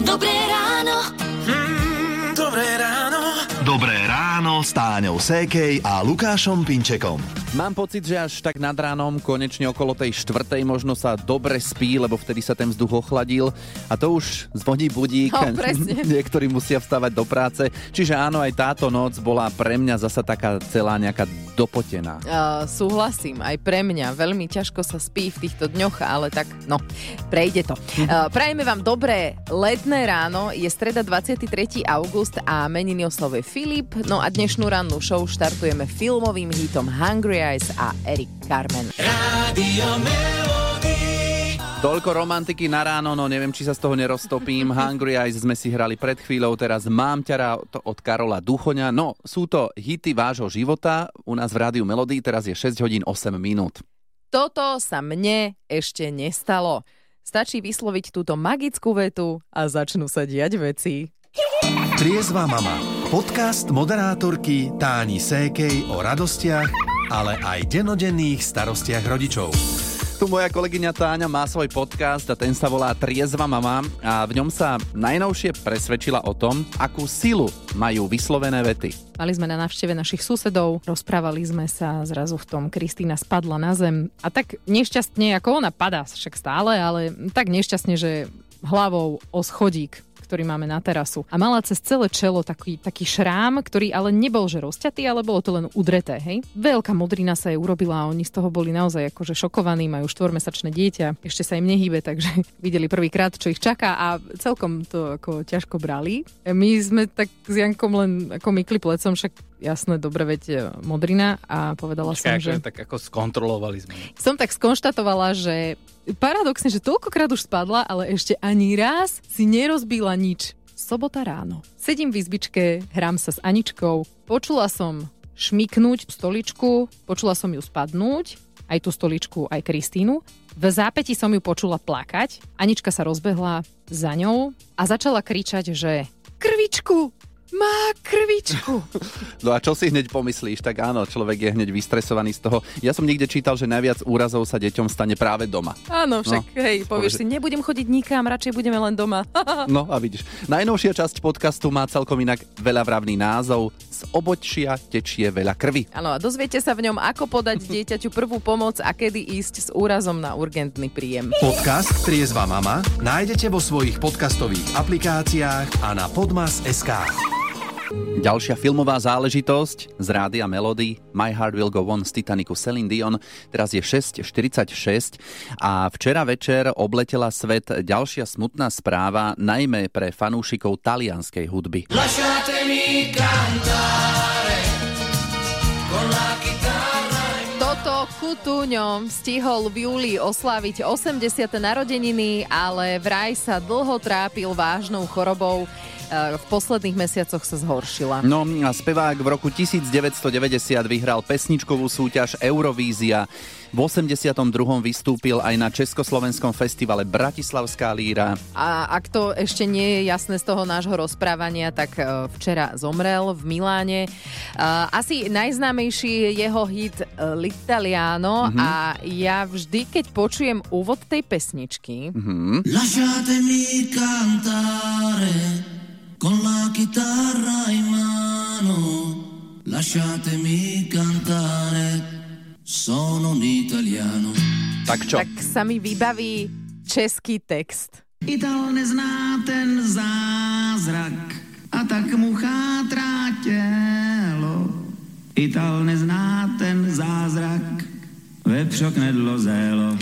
Dobré ráno. Ráno s Táňou Sékej a Lukášom Pinčekom. Mám pocit, že až tak nad ránom, konečne okolo tej štvrtej, možno sa dobre spí, lebo vtedy sa ten vzduch ochladil a to už zvoní budík. No, presne. Niektorí musia vstávať do práce. Čiže áno, aj táto noc bola pre mňa zasa taká celá nejaká dopotená. Uh, súhlasím, aj pre mňa. Veľmi ťažko sa spí v týchto dňoch, ale tak, no, prejde to. Uh, prajeme vám dobré letné ráno. Je streda 23. august a meniny oslavuje Filip. No a dnešnú rannú show štartujeme filmovým hitom Hungry Eyes a Eric Carmen. Melody. Toľko romantiky na ráno, no neviem, či sa z toho neroztopím. Hungry Eyes sme si hrali pred chvíľou, teraz Mám ťa rád od Karola Duchoňa. No, sú to hity vášho života. U nás v Rádiu Melody teraz je 6 hodín 8 minút. Toto sa mne ešte nestalo. Stačí vysloviť túto magickú vetu a začnú sa diať veci. Triezva mama. Podcast moderátorky Táni Sékej o radostiach, ale aj denodenných starostiach rodičov. Tu moja kolegyňa Táňa má svoj podcast a ten sa volá Triezva mama a v ňom sa najnovšie presvedčila o tom, akú silu majú vyslovené vety. Mali sme na návšteve našich susedov, rozprávali sme sa, zrazu v tom Kristýna spadla na zem a tak nešťastne, ako ona padá však stále, ale tak nešťastne, že hlavou o schodík ktorý máme na terasu. A mala cez celé čelo taký, taký šrám, ktorý ale nebol že rozťatý, ale bolo to len udreté. Hej? Veľká modrina sa jej urobila a oni z toho boli naozaj akože šokovaní, majú štvormesačné dieťa, ešte sa im nehybe, takže videli prvýkrát, čo ich čaká a celkom to ako ťažko brali. My sme tak s Jankom len ako mykli plecom, však jasné, dobre, veď e, modrina a povedala som, Počkaj, že... akože tak ako skontrolovali sme. Som tak skonštatovala, že paradoxne, že toľkokrát už spadla, ale ešte ani raz si nerozbila nič. Sobota ráno. Sedím v izbičke, hrám sa s Aničkou. Počula som šmiknúť stoličku, počula som ju spadnúť, aj tú stoličku, aj Kristínu. V zápäti som ju počula plakať. Anička sa rozbehla za ňou a začala kričať, že krvičku, má krvičku. No a čo si hneď pomyslíš? Tak áno, človek je hneď vystresovaný z toho. Ja som niekde čítal, že najviac úrazov sa deťom stane práve doma. Áno, však, No. no, hej, povieš si, nebudem chodiť nikam, radšej budeme len doma. No a vidíš, najnovšia časť podcastu má celkom inak veľa vravný názov Z obočia tečie veľa krvi. Áno, a dozviete sa v ňom, ako podať dieťaťu prvú pomoc a kedy ísť s úrazom na urgentný príjem. Podcast Triezva mama nájdete vo svojich podcastových aplikáciách a na podmas.sk. Ďalšia filmová záležitosť z Rádia Melody My Heart Will Go On z Titanicu Celine Dion teraz je 6.46 a včera večer obletela svet ďalšia smutná správa najmä pre fanúšikov talianskej hudby. Toto Kutuňo stihol v júli osláviť 80. narodeniny, ale vraj sa dlho trápil vážnou chorobou. E, V posledných mesiacoch sa zhoršila. No a spevák v roku 1990 vyhral pesničkovú súťaž Eurovízia. V 82. vystúpil aj na Československom festivale Bratislavská líra. A ak to ešte nie je jasné z toho nášho rozprávania, tak e, včera zomrel v Miláne. E, Asi najznámejší je jeho hit L'Italiano a ja vždy, keď počujem úvod tej pesničky, Lasciatemi cantare con la chitarra in mano. Lasciatemi cantare, sono un italiano. Tak čo? tak sa mi vybaví český text. Ital nezná ten zázrak a tak mu chátrá tělo. Ital nezná ten zázrak, vepřok nedlo zélo.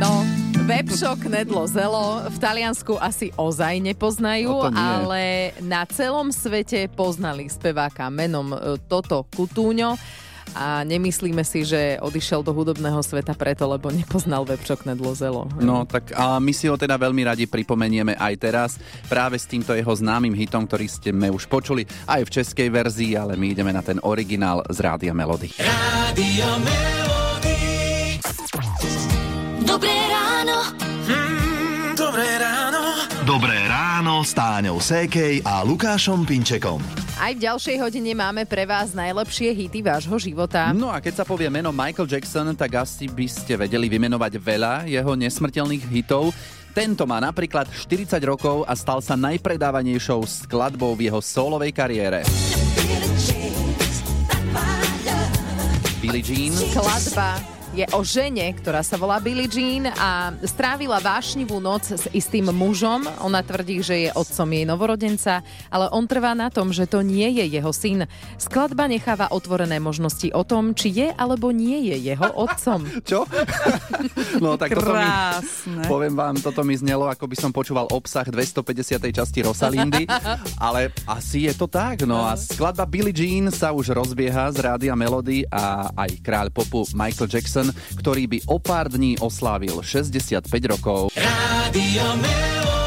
No, Webshop Nedlo Zelo v Taliansku asi ozaj nepoznajú, No ale na celom svete poznali speváka menom e, Toto Kutúňo a nemyslíme si, že odišiel do hudobného sveta preto, lebo nepoznal Webshop Nedlo Zelo. No tak a my si ho teda veľmi radi pripomenieme aj teraz práve s týmto jeho známym hitom, ktorý ste sme už počuli aj v českej verzii, ale my ideme na ten originál z Rádia Melody. Radio Melody. Ráno s Táňou Sékej a Lukášom Pinčekom. Aj v ďalšej hodine máme pre vás najlepšie hity vášho života. No a keď sa povie meno Michael Jackson, tak asi by ste vedeli vymenovať veľa jeho nesmrteľných hitov. Tento má napríklad 40 rokov a stal sa najpredávanejšou skladbou v jeho solovej kariére. Billie Jean. Skladba je o žene, ktorá sa volá Billie Jean a strávila vášnivú noc s istým mužom. Ona tvrdí, že je otcom jej novorodenca, ale on trvá na tom, že to nie je jeho syn. Skladba necháva otvorené možnosti o tom, či je alebo nie je jeho otcom. Čo? No tak toto mi, poviem vám, toto mi znelo, ako by som počúval obsah 250. časti Rosalindy, ale asi je to tak. No a skladba Billie Jean sa už rozbieha z rádia Melody a aj kráľ popu Michael Jackson, ktorý by o pár dní oslávil 65 rokov. Melody.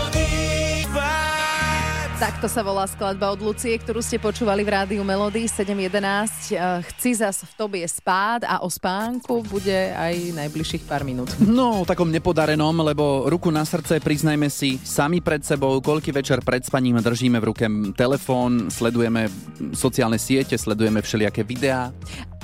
Takto sa volá skladba od Lucie, ktorú ste počúvali v rádiu Melody 7.11. Eh, Chci zas v tobie spád a o spánku bude aj najbližších pár minút. No, takom nepodarenom, lebo ruku na srdce, priznajme si, sami pred sebou, koľký večer pred spaním držíme v ruke telefón, sledujeme sociálne siete, sledujeme všelijaké videá.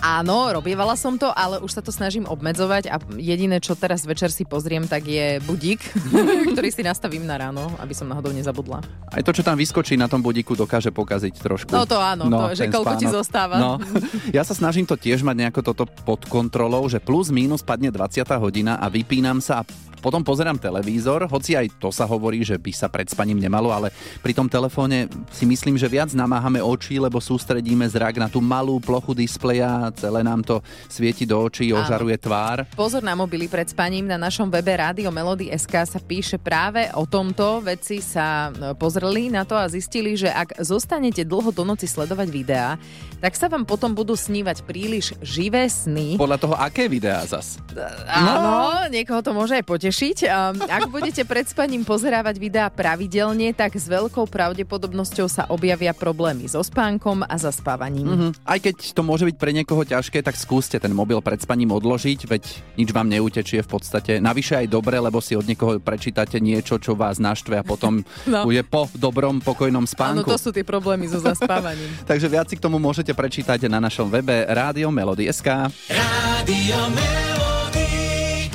Áno, robievala som to, ale už sa to snažím obmedzovať a jediné, čo teraz večer si pozriem, tak je budík, ktorý si nastavím na ráno, aby som náhodou nezabudla. Aj to, čo tam vyskočí na tom budíku, dokáže pokaziť trošku. No to áno, to, že koľko ti spánok. zostáva. No. Ja sa snažím to tiež mať nejako toto pod kontrolou, že plus minus padne 20. hodina a vypínam sa a potom pozerám televízor, hoci aj to sa hovorí, že by sa pred spaním nemalo, ale pri tom telefóne si myslím, že viac namáhame oči, lebo sústredíme zrak na tú malú plochu displeja, celé nám to svieti do očí, Áno. ožaruje tvár. Pozor na mobily pred spaním. Na našom webe Rádio Melody SK sa píše práve o tomto. Vedci sa e, pozreli na to a zistili, že ak zostanete dlho do noci sledovať videá, tak sa vám potom budú snívať príliš živé sny. Podľa toho, aké videá zas? Áno, niekoho to môže aj potešiť. Um, ak budete pred spaním pozerávať videá pravidelne, tak s veľkou pravdepodobnosťou sa objavia problémy so spánkom a zaspávaním. Mhm. Aj keď to môže byť pre niekoho ťažké, tak skúste ten mobil pred spaním odložiť, veď nič vám neutečie v podstate. Navyše aj dobre, lebo si od niekoho prečítate niečo, čo vás naštve a potom No. bude po dobrom, pokojnom Áno, spánku. to sú tie problémy so zaspávaním. Takže viac si k tomu môžete prečítať na našom webe Rádio Melody.sk. Radio Melody.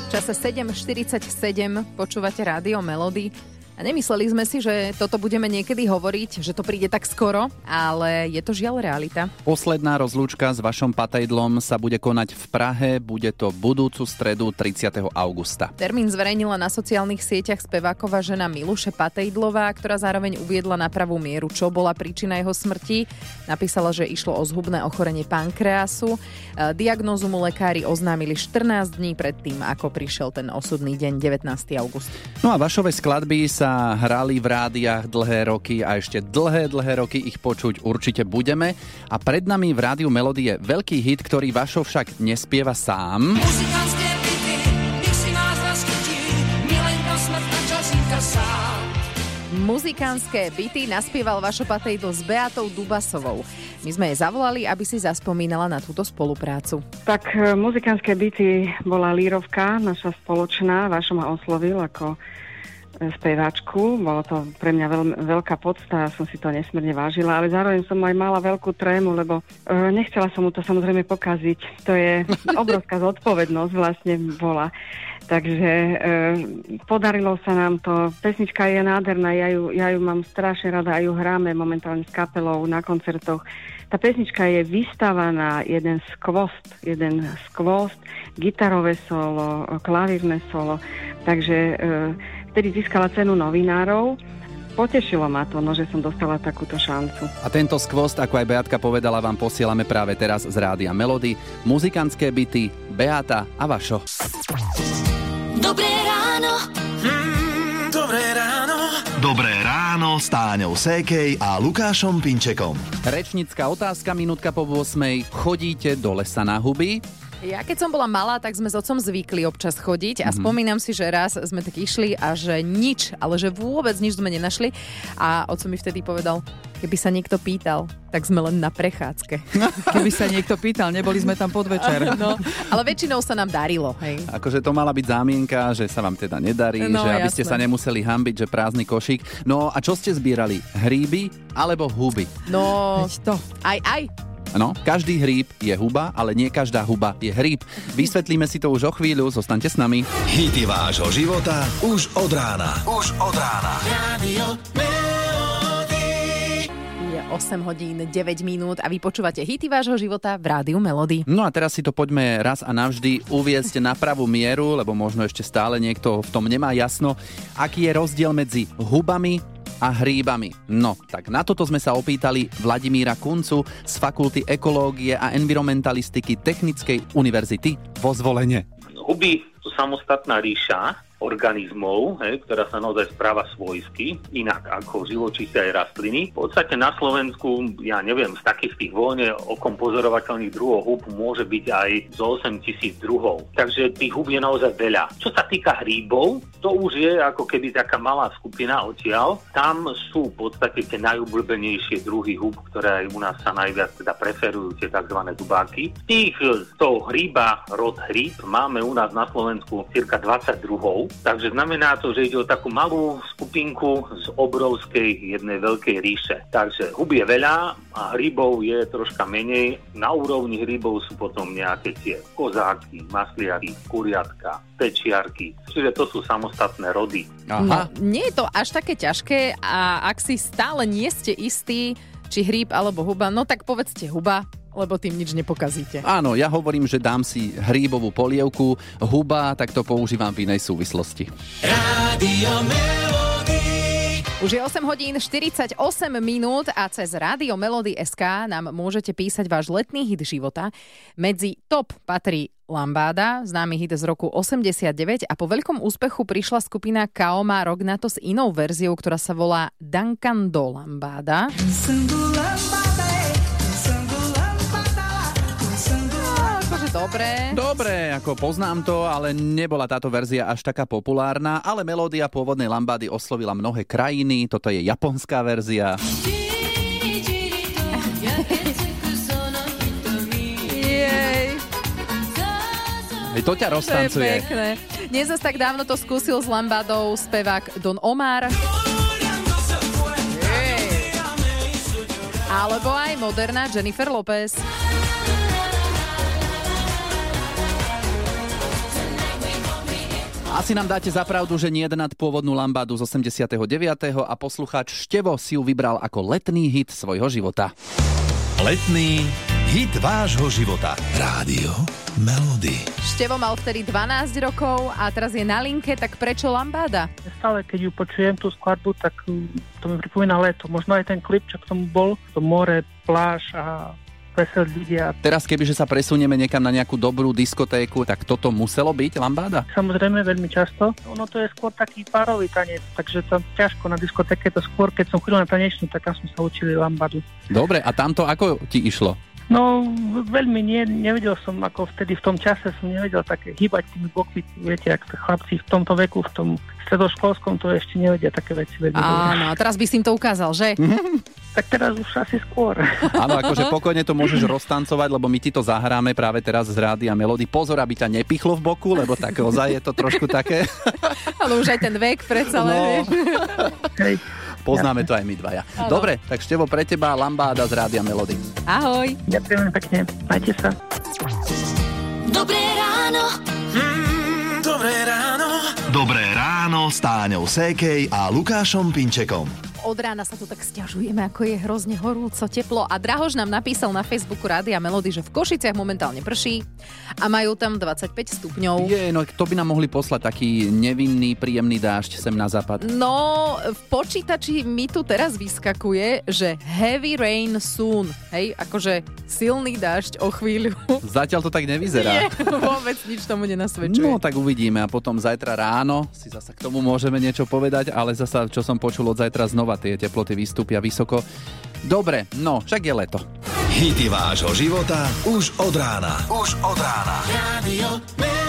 Čase 7.47 počúvate Rádio Melody. A nemysleli sme si, že toto budeme niekedy hovoriť, že to príde tak skoro, ale je to žiaľ realita. Posledná rozlúčka s vašom patejdlom sa bude konať v Prahe, bude to budúcu stredu 30. augusta. Termín zverejnila na sociálnych sieťach speváková žena Miluše Patejdlová, ktorá zároveň uviedla na pravú mieru, čo bola príčina jeho smrti. Napísala, že išlo o zhubné ochorenie pankreasu. E, Diagnózu mu lekári oznámili 14 dní predtým, ako prišiel ten osudný deň 19. august. No a vašové skladby sa hrali v rádiách dlhé roky a ešte dlhé, dlhé roky ich počuť určite budeme. A pred nami v rádiu Melody je veľký hit, ktorý Vašo však nespieva sám. Byty, si nás smrt a sám. Muzikánske byty naspieval Vašo Patejdl s Beatou Dubasovou. My sme jej zavolali, aby si zaspomínala na túto spoluprácu. Tak e, muzikánske byty bola Lírovka, naša spoločná. Vašo ma oslovil ako speváčku. Bolo to pre mňa veľ, veľká podsta, ja som si to nesmierne vážila, ale zároveň som aj mala veľkú trému, lebo e, nechcela som mu to samozrejme pokaziť. To je obrovská zodpovednosť vlastne bola. Takže e, podarilo sa nám to. Pesnička je nádherná, ja ju, ja ju mám strašne rada a ju hráme momentálne s kapelou na koncertoch. Tá pesnička je vystavaná jeden skvost, jeden skvost, gitarové solo, klavírne solo. Takže e, vtedy získala cenu novinárov. Potešilo ma to, no, že som dostala takúto šancu. A tento skvost, ako aj Beatka povedala, vám posielame práve teraz z rádia Melody. Muzikantské byty Beata a Vašo. Dobré ráno. Mm, dobré ráno. Dobré ráno s Táňou Sékej a Lukášom Pinčekom. Rečnická otázka, minútka po 8. Chodíte do lesa na huby? Ja keď som bola malá, tak sme s otcom zvykli občas chodiť a spomínam si, že raz sme tak išli a že nič, ale že vôbec nič sme nenašli a otco mi vtedy povedal, keby sa niekto pýtal, tak sme len na prechádzke. Keby sa niekto pýtal, neboli sme tam podvečer. No, ale väčšinou sa nám darilo, hej. Akože to mala byť zámienka, že sa vám teda nedarí, No, že aby ste jasné. sa nemuseli hambiť, že prázdny košík. No a čo ste zbierali? Hríby alebo huby? No, Veď to. aj, aj. No, každý hríb je huba, ale nie každá huba je hríb. Vysvetlíme si to už o chvíľu, zostaňte s nami. Hity vášho života už od rána. Už od rána. Radio Melody. Je 8 hodín 9 minút a vy počúvate hity vášho života v Rádiu Melody. No a teraz si to poďme raz a navždy uviezť na pravú mieru, lebo možno ešte stále niekto v tom nemá jasno, aký je rozdiel medzi hubami a hríbami. No, tak na toto sme sa opýtali Vladimíra Kuncu z Fakulty ekológie a environmentalistiky Technickej univerzity vo Zvolenie. Huby sú samostatná ríša organizmov, hej, ktorá sa naozaj správa svojsky, inak ako živočíchy aj rastliny. V podstate na Slovensku, ja neviem, z takých tých voľne okom pozorovateľných druhov hub môže byť aj zo 8 tisíc druhov. Takže tých hub je naozaj veľa. Čo sa týka hríbov, to už je ako keby taká malá skupina odtiaľ. Tam sú v podstate tie najobľúbenejšie druhy hub, ktoré aj u nás sa najviac teda preferujú, tie tzv. dubáky. Tých z toho hríba, rod hríb, máme u nás na Slovensku cirka 20 druhov, takže znamená to, že ide o takú malú skupinku z obrovskej jednej veľkej ríše. Takže hub je veľa a hríbov je troška menej. Na úrovni hríbov sú potom nejaké tie kozáky, masliaky, kuriatka, pečiarky. Čiže to sú samostatné rody. No, nie je to až také ťažké a ak si stále nie ste istí, či hríb alebo huba, no tak povedzte huba, lebo tým nič nepokazíte. Áno, ja hovorím, že dám si hríbovú polievku, huba, tak to používam v inej súvislosti. Radio Melody. Už je 8 hodín 48 minút a cez rádio Melody SK nám môžete písať váš letný hit života. Medzi top patrí Lambáda, známy hit z roku 89 a po veľkom úspechu prišla skupina Kaoma Rock na to s inou verziou, ktorá sa volá Duncan do Lambáda. Akože dobre. Dobre, ako poznám to, ale nebola táto verzia až taká populárna, ale melódia pôvodnej lambády oslovila mnohé krajiny, toto je japonská verzia. Hej, to ťa to je roztancuje. pekné. Nie zas tak dávno to skúsil s Lambádou spevák Don Omar. Jej. Alebo aj moderná Jennifer Lopez. Asi nám dáte za pravdu, že nie nad pôvodnú lambádu z 89. a poslucháč Števo si ju vybral ako letný hit svojho života. Letný hit vášho života. Rádio Melody. Števo mal vtedy 12 rokov a teraz je na linke, tak prečo Lambáda? Stále, keď ju počujem, tú skladbu, tak mm, to mi pripomína leto. Možno aj ten klip, čo k tomu bol, to more, pláž a veselí ľudia. Teraz kebyže sa presunieme niekam na nejakú dobrú diskotéku, tak toto muselo byť lambáda? Samozrejme veľmi často. Ono to je skôr taký párový tanec, takže to ťažko na diskotéke, to skôr, keď som chodil na tanečnú, tak tam sme sa učili lambadu. Dobre, a tamto ako ti išlo? No, veľmi nie, nevedel som, ako vtedy v tom čase som nevedel také hýbať tými bokmi, viete, ak chlapci v tomto veku, v tom stredoškolskom, to ešte nevedia také veci veľmi. Áno, a teraz by si im to ukázal, že? Tak teraz už asi skôr. Áno, akože pokojne to môžeš roztancovať, lebo my ti to zahráme práve teraz z rády a melódy. Pozor, aby ťa nepichlo v boku, lebo tak ozaj je to trošku také. Ale už aj ten vek predsa len, No. Poznáme to aj my dvaja. Áno. Dobre, tak Števo pre teba Lambáda z rádia Melody. Ahoj. Ďakujem pekne, majte sa. Dobré ráno. Mm, dobré ráno. Dobré ráno s Táňou Sékej a Lukášom Pinčekom. Od rána sa tu tak stiažujeme, ako je hrozne horúco, teplo a Drahož nám napísal na Facebooku Rádia Melody, že v Košiciach momentálne prší a majú tam 25 stupňov. Je, no to by nám mohli poslať taký nevinný, príjemný dážď sem na západ. No, v počítači mi tu teraz vyskakuje, že heavy rain soon. Hej, akože silný dážď o chvíľu. Zatiaľ to tak nevyzerá. Nie, vôbec nič tomu nenasvedčuje. No tak uvidíme a potom zajtra ráno si zasa k tomu môžeme niečo povedať, ale zasa čo som počul od zajtra znova tie teploty vystúpia vysoko. Dobre, no, však je leto. Hity vášho života už od rána. Už od rána. Radio.